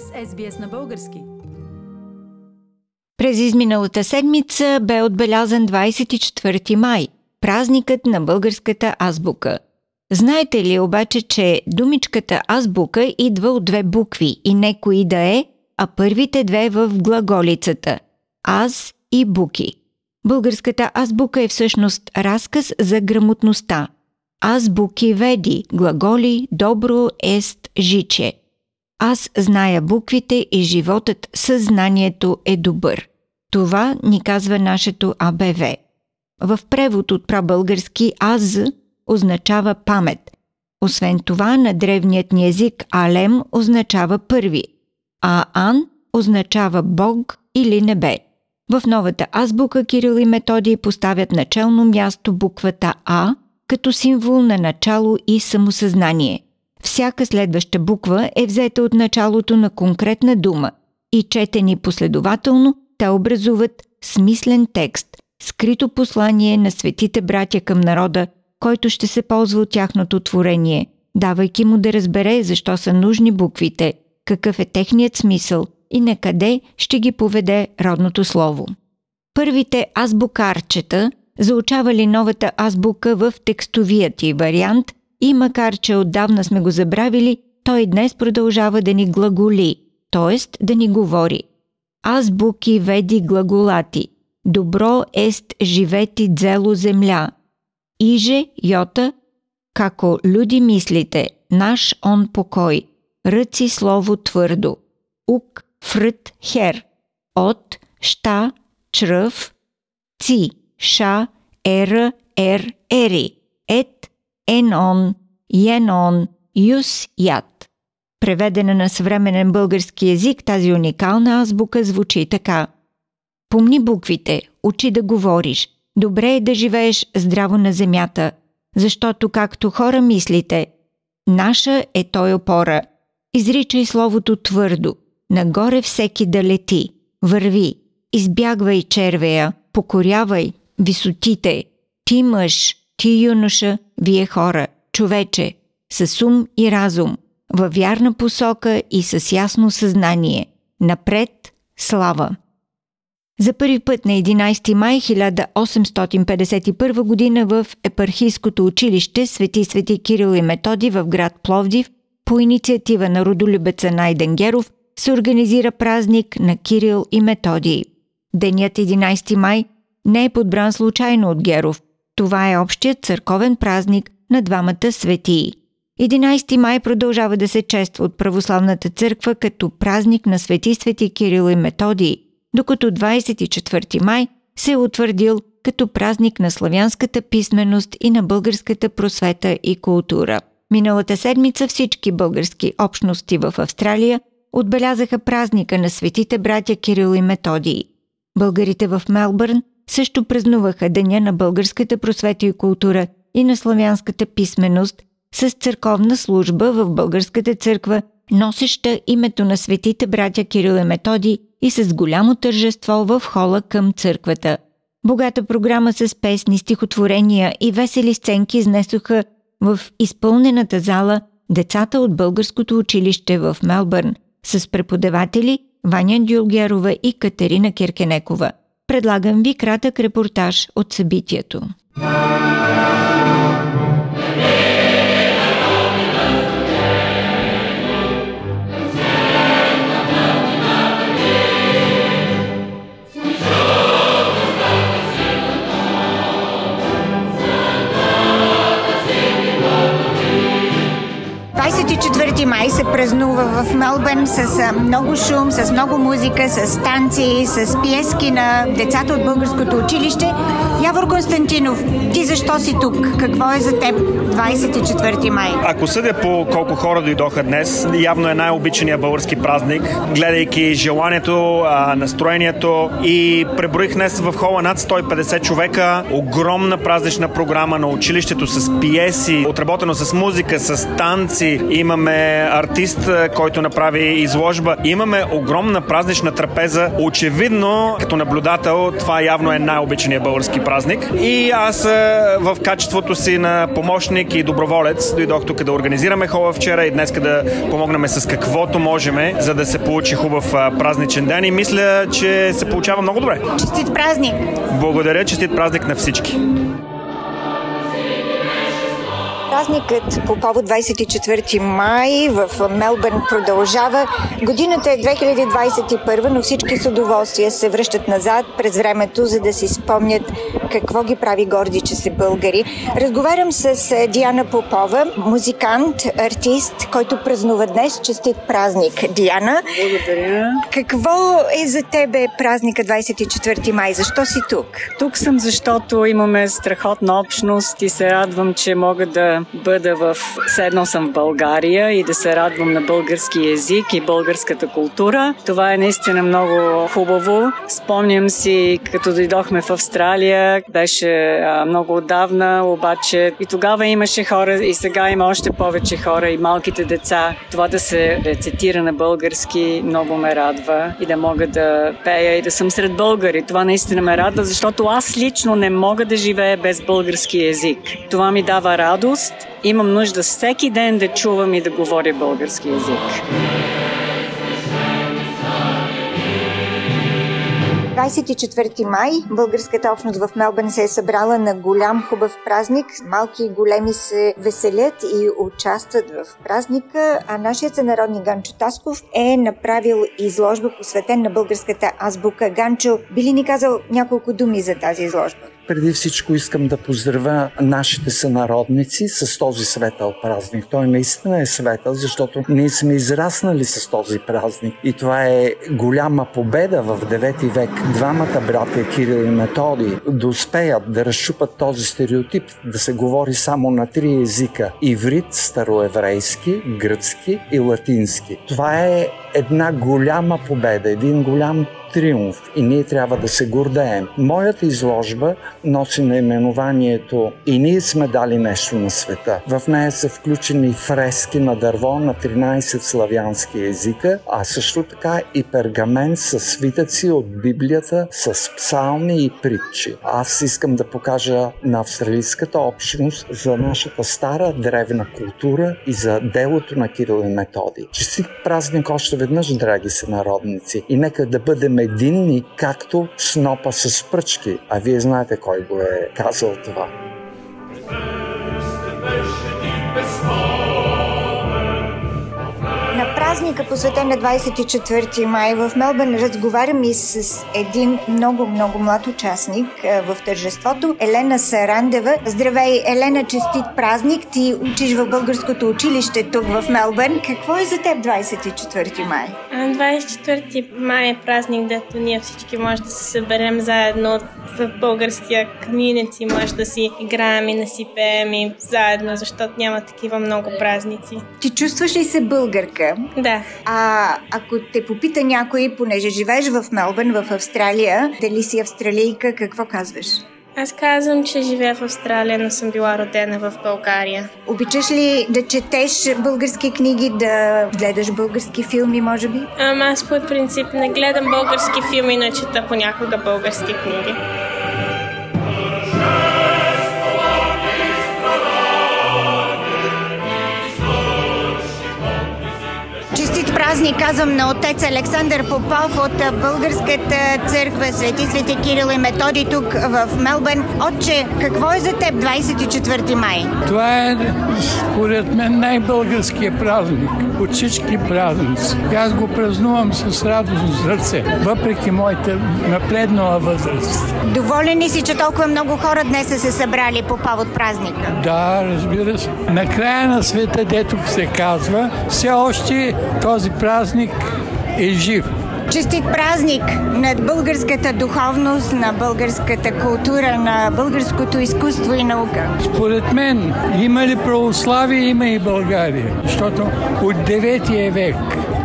сте с SBS на български. През изминалата седмица бе отбелязан 24 май, празникът на българската азбука. Знаете ли обаче, че думичката азбука идва от две букви и не кои да е, а първите две в глаголицата – аз и буки. Българската азбука е всъщност разказ за грамотността. Азбуки веди, глаголи добро ест жиче – аз зная буквите и животът съзнанието е добър. Това ни казва нашето АБВ. В превод от прабългарски аз означава памет. Освен това, на древният ни език Алем означава първи, а Ан означава Бог или небе. В новата азбука Кирил и Методий поставят начално място буквата А като символ на начало и самосъзнание. Всяка следваща буква е взета от началото на конкретна дума и четени последователно, те образуват смислен текст, скрито послание на светите братя към народа, който ще се ползва от тяхното творение, давайки му да разбере защо са нужни буквите, какъв е техният смисъл и на къде ще ги поведе родното слово. Първите азбукарчета заучавали новата азбука в текстовият и вариант – и макар, че отдавна сме го забравили, той днес продължава да ни глаголи, т.е. да ни говори. Азбуки веди глаголати. Добро ест живети дзело земля. Иже, йота, како люди мислите, наш он покой. Ръци слово твърдо. Ук, фрът, хер. От, ща, чръв, ци, ша, ера, ер, ери. Ет, енон, енон, юс, ят. Преведена на съвременен български язик, тази уникална азбука звучи така. Помни буквите, учи да говориш. Добре е да живееш здраво на земята, защото както хора мислите, наша е той опора. Изричай словото твърдо, нагоре всеки да лети, върви, избягвай червея, покорявай висотите, ти мъж, ти юноша, вие хора, човече, с ум и разум, във вярна посока и с ясно съзнание. Напред – слава! За първи път на 11 май 1851 година в епархийското училище Свети Свети Кирил и Методи в град Пловдив по инициатива на родолюбеца Найден Геров се организира празник на Кирил и Методий. Денят 11 май не е подбран случайно от Геров – това е общият църковен празник на двамата светии. 11 май продължава да се чества от православната църква като празник на свети свети Кирил и Методий, докато 24 май се е утвърдил като празник на славянската писменост и на българската просвета и култура. Миналата седмица всички български общности в Австралия отбелязаха празника на светите братя Кирил и Методий. Българите в Мелбърн също празнуваха Деня на българската просвета и култура и на славянската писменост с църковна служба в българската църква, носеща името на светите братя Кирил и Методи и с голямо тържество в хола към църквата. Богата програма с песни, стихотворения и весели сценки изнесоха в изпълнената зала децата от българското училище в Мелбърн с преподаватели Ваня Дюлгерова и Катерина Киркенекова – предлагам ви кратък репортаж от събитието. 24 май се празнува в Мелбърн с много шум, с много музика, с танци, с пиески на децата от българското училище. Явор Константинов, ти защо си тук? Какво е за теб 24 май? Ако съдя по колко хора дойдоха днес, явно е най-обичания български празник, гледайки желанието, настроението и преброих днес в хола над 150 човека, огромна празнична програма на училището с пиеси, отработено с музика, с танци. Има имаме артист, който направи изложба. Имаме огромна празнична трапеза. Очевидно, като наблюдател, това явно е най-обичания български празник. И аз в качеството си на помощник и доброволец дойдох тук да организираме хола вчера и днес да помогнем с каквото можем, за да се получи хубав празничен ден и мисля, че се получава много добре. Честит празник! Благодаря, честит празник на всички! Празникът по повод 24 май в Мелбърн продължава. Годината е 2021, но всички с удоволствие се връщат назад през времето, за да си спомнят какво ги прави горди, че са българи. Разговарям с е, Диана Попова, музикант, артист, който празнува днес. Честит празник, Диана. Благодаря. Какво е за тебе празника 24 май? Защо си тук? Тук съм, защото имаме страхотна общност и се радвам, че мога да бъда в... Седно съм в България и да се радвам на български язик и българската култура. Това е наистина много хубаво. Спомням си, като дойдохме в Австралия, беше много отдавна, обаче и тогава имаше хора и сега има още повече хора и малките деца. Това да се рецитира на български много ме радва и да мога да пея и да съм сред българи. Това наистина ме радва, защото аз лично не мога да живея без български язик. Това ми дава радост имам нужда всеки ден да чувам и да говоря български язик. 24 май българската общност в Мелбърн се е събрала на голям хубав празник. Малки и големи се веселят и участват в празника, а нашият сънародник Ганчо Тасков е направил изложба посветен на българската азбука. Ганчо, би ли ни казал няколко думи за тази изложба? Преди всичко искам да поздравя нашите сънародници с този светъл празник. Той наистина е светъл, защото ние сме израснали с този празник. И това е голяма победа в 9 век. Двамата братя Кирил и Методи да успеят да разшупат този стереотип, да се говори само на три езика. Иврит, староеврейски, гръцки и латински. Това е една голяма победа, един голям триумф и ние трябва да се гордеем. Моята изложба носи наименованието И ние сме дали нещо на света. В нея са включени фрески на дърво на 13 славянски езика, а също така и пергамент с свитъци от Библията, с псалми и притчи. Аз искам да покажа на австралийската общност за нашата стара древна култура и за делото на Кирил и Методи. Честит празник още веднъж, драги се народници, и нека да бъдем единни, както снопа с пръчки. А вие знаете кой го е казал това. Празника, посветен на 24 май в Мелбърн, разговарям и с един много-много млад участник в тържеството, Елена Сарандева. Здравей, Елена, честит празник! Ти учиш в българското училище тук в Мелбърн. Какво е за теб 24 май? 24 май е празник, дето ние всички може да се съберем заедно в българския комьюнити, може да си играем и да си пеем и заедно, защото няма такива много празници. Ти чувстваш ли се българка? Да. А ако те попита някой, понеже живееш в Мелбърн, в Австралия, дали си австралийка, какво казваш? Аз казвам, че живея в Австралия, но съм била родена в България. Обичаш ли да четеш български книги, да гледаш български филми, може би? Ама аз по принцип не гледам български филми, но чета понякога български книги. Празник казвам на отец Александър Попов от Българската църква Свети Свети Кирил и Методи тук в Мелбърн. Отче, какво е за теб 24 май? Това е според мен най-българския празник от всички празници. Аз го празнувам с радостно сърце, въпреки моята напреднала възраст. Доволен ли си, че толкова много хора днес са се събрали по повод празника? Да, разбира се. На края на света, дето се казва, все още този празник е жив. Честит празник над българската духовност, на българската култура, на българското изкуство и наука. Според мен има ли православие, има и България. Защото от 9 век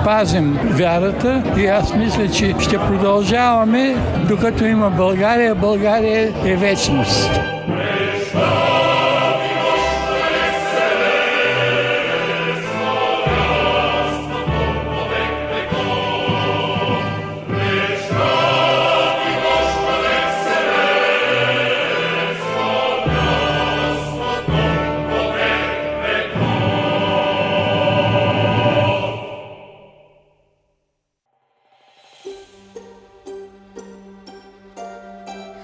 пазим вярата и аз мисля, че ще продължаваме, докато има България. България е вечност.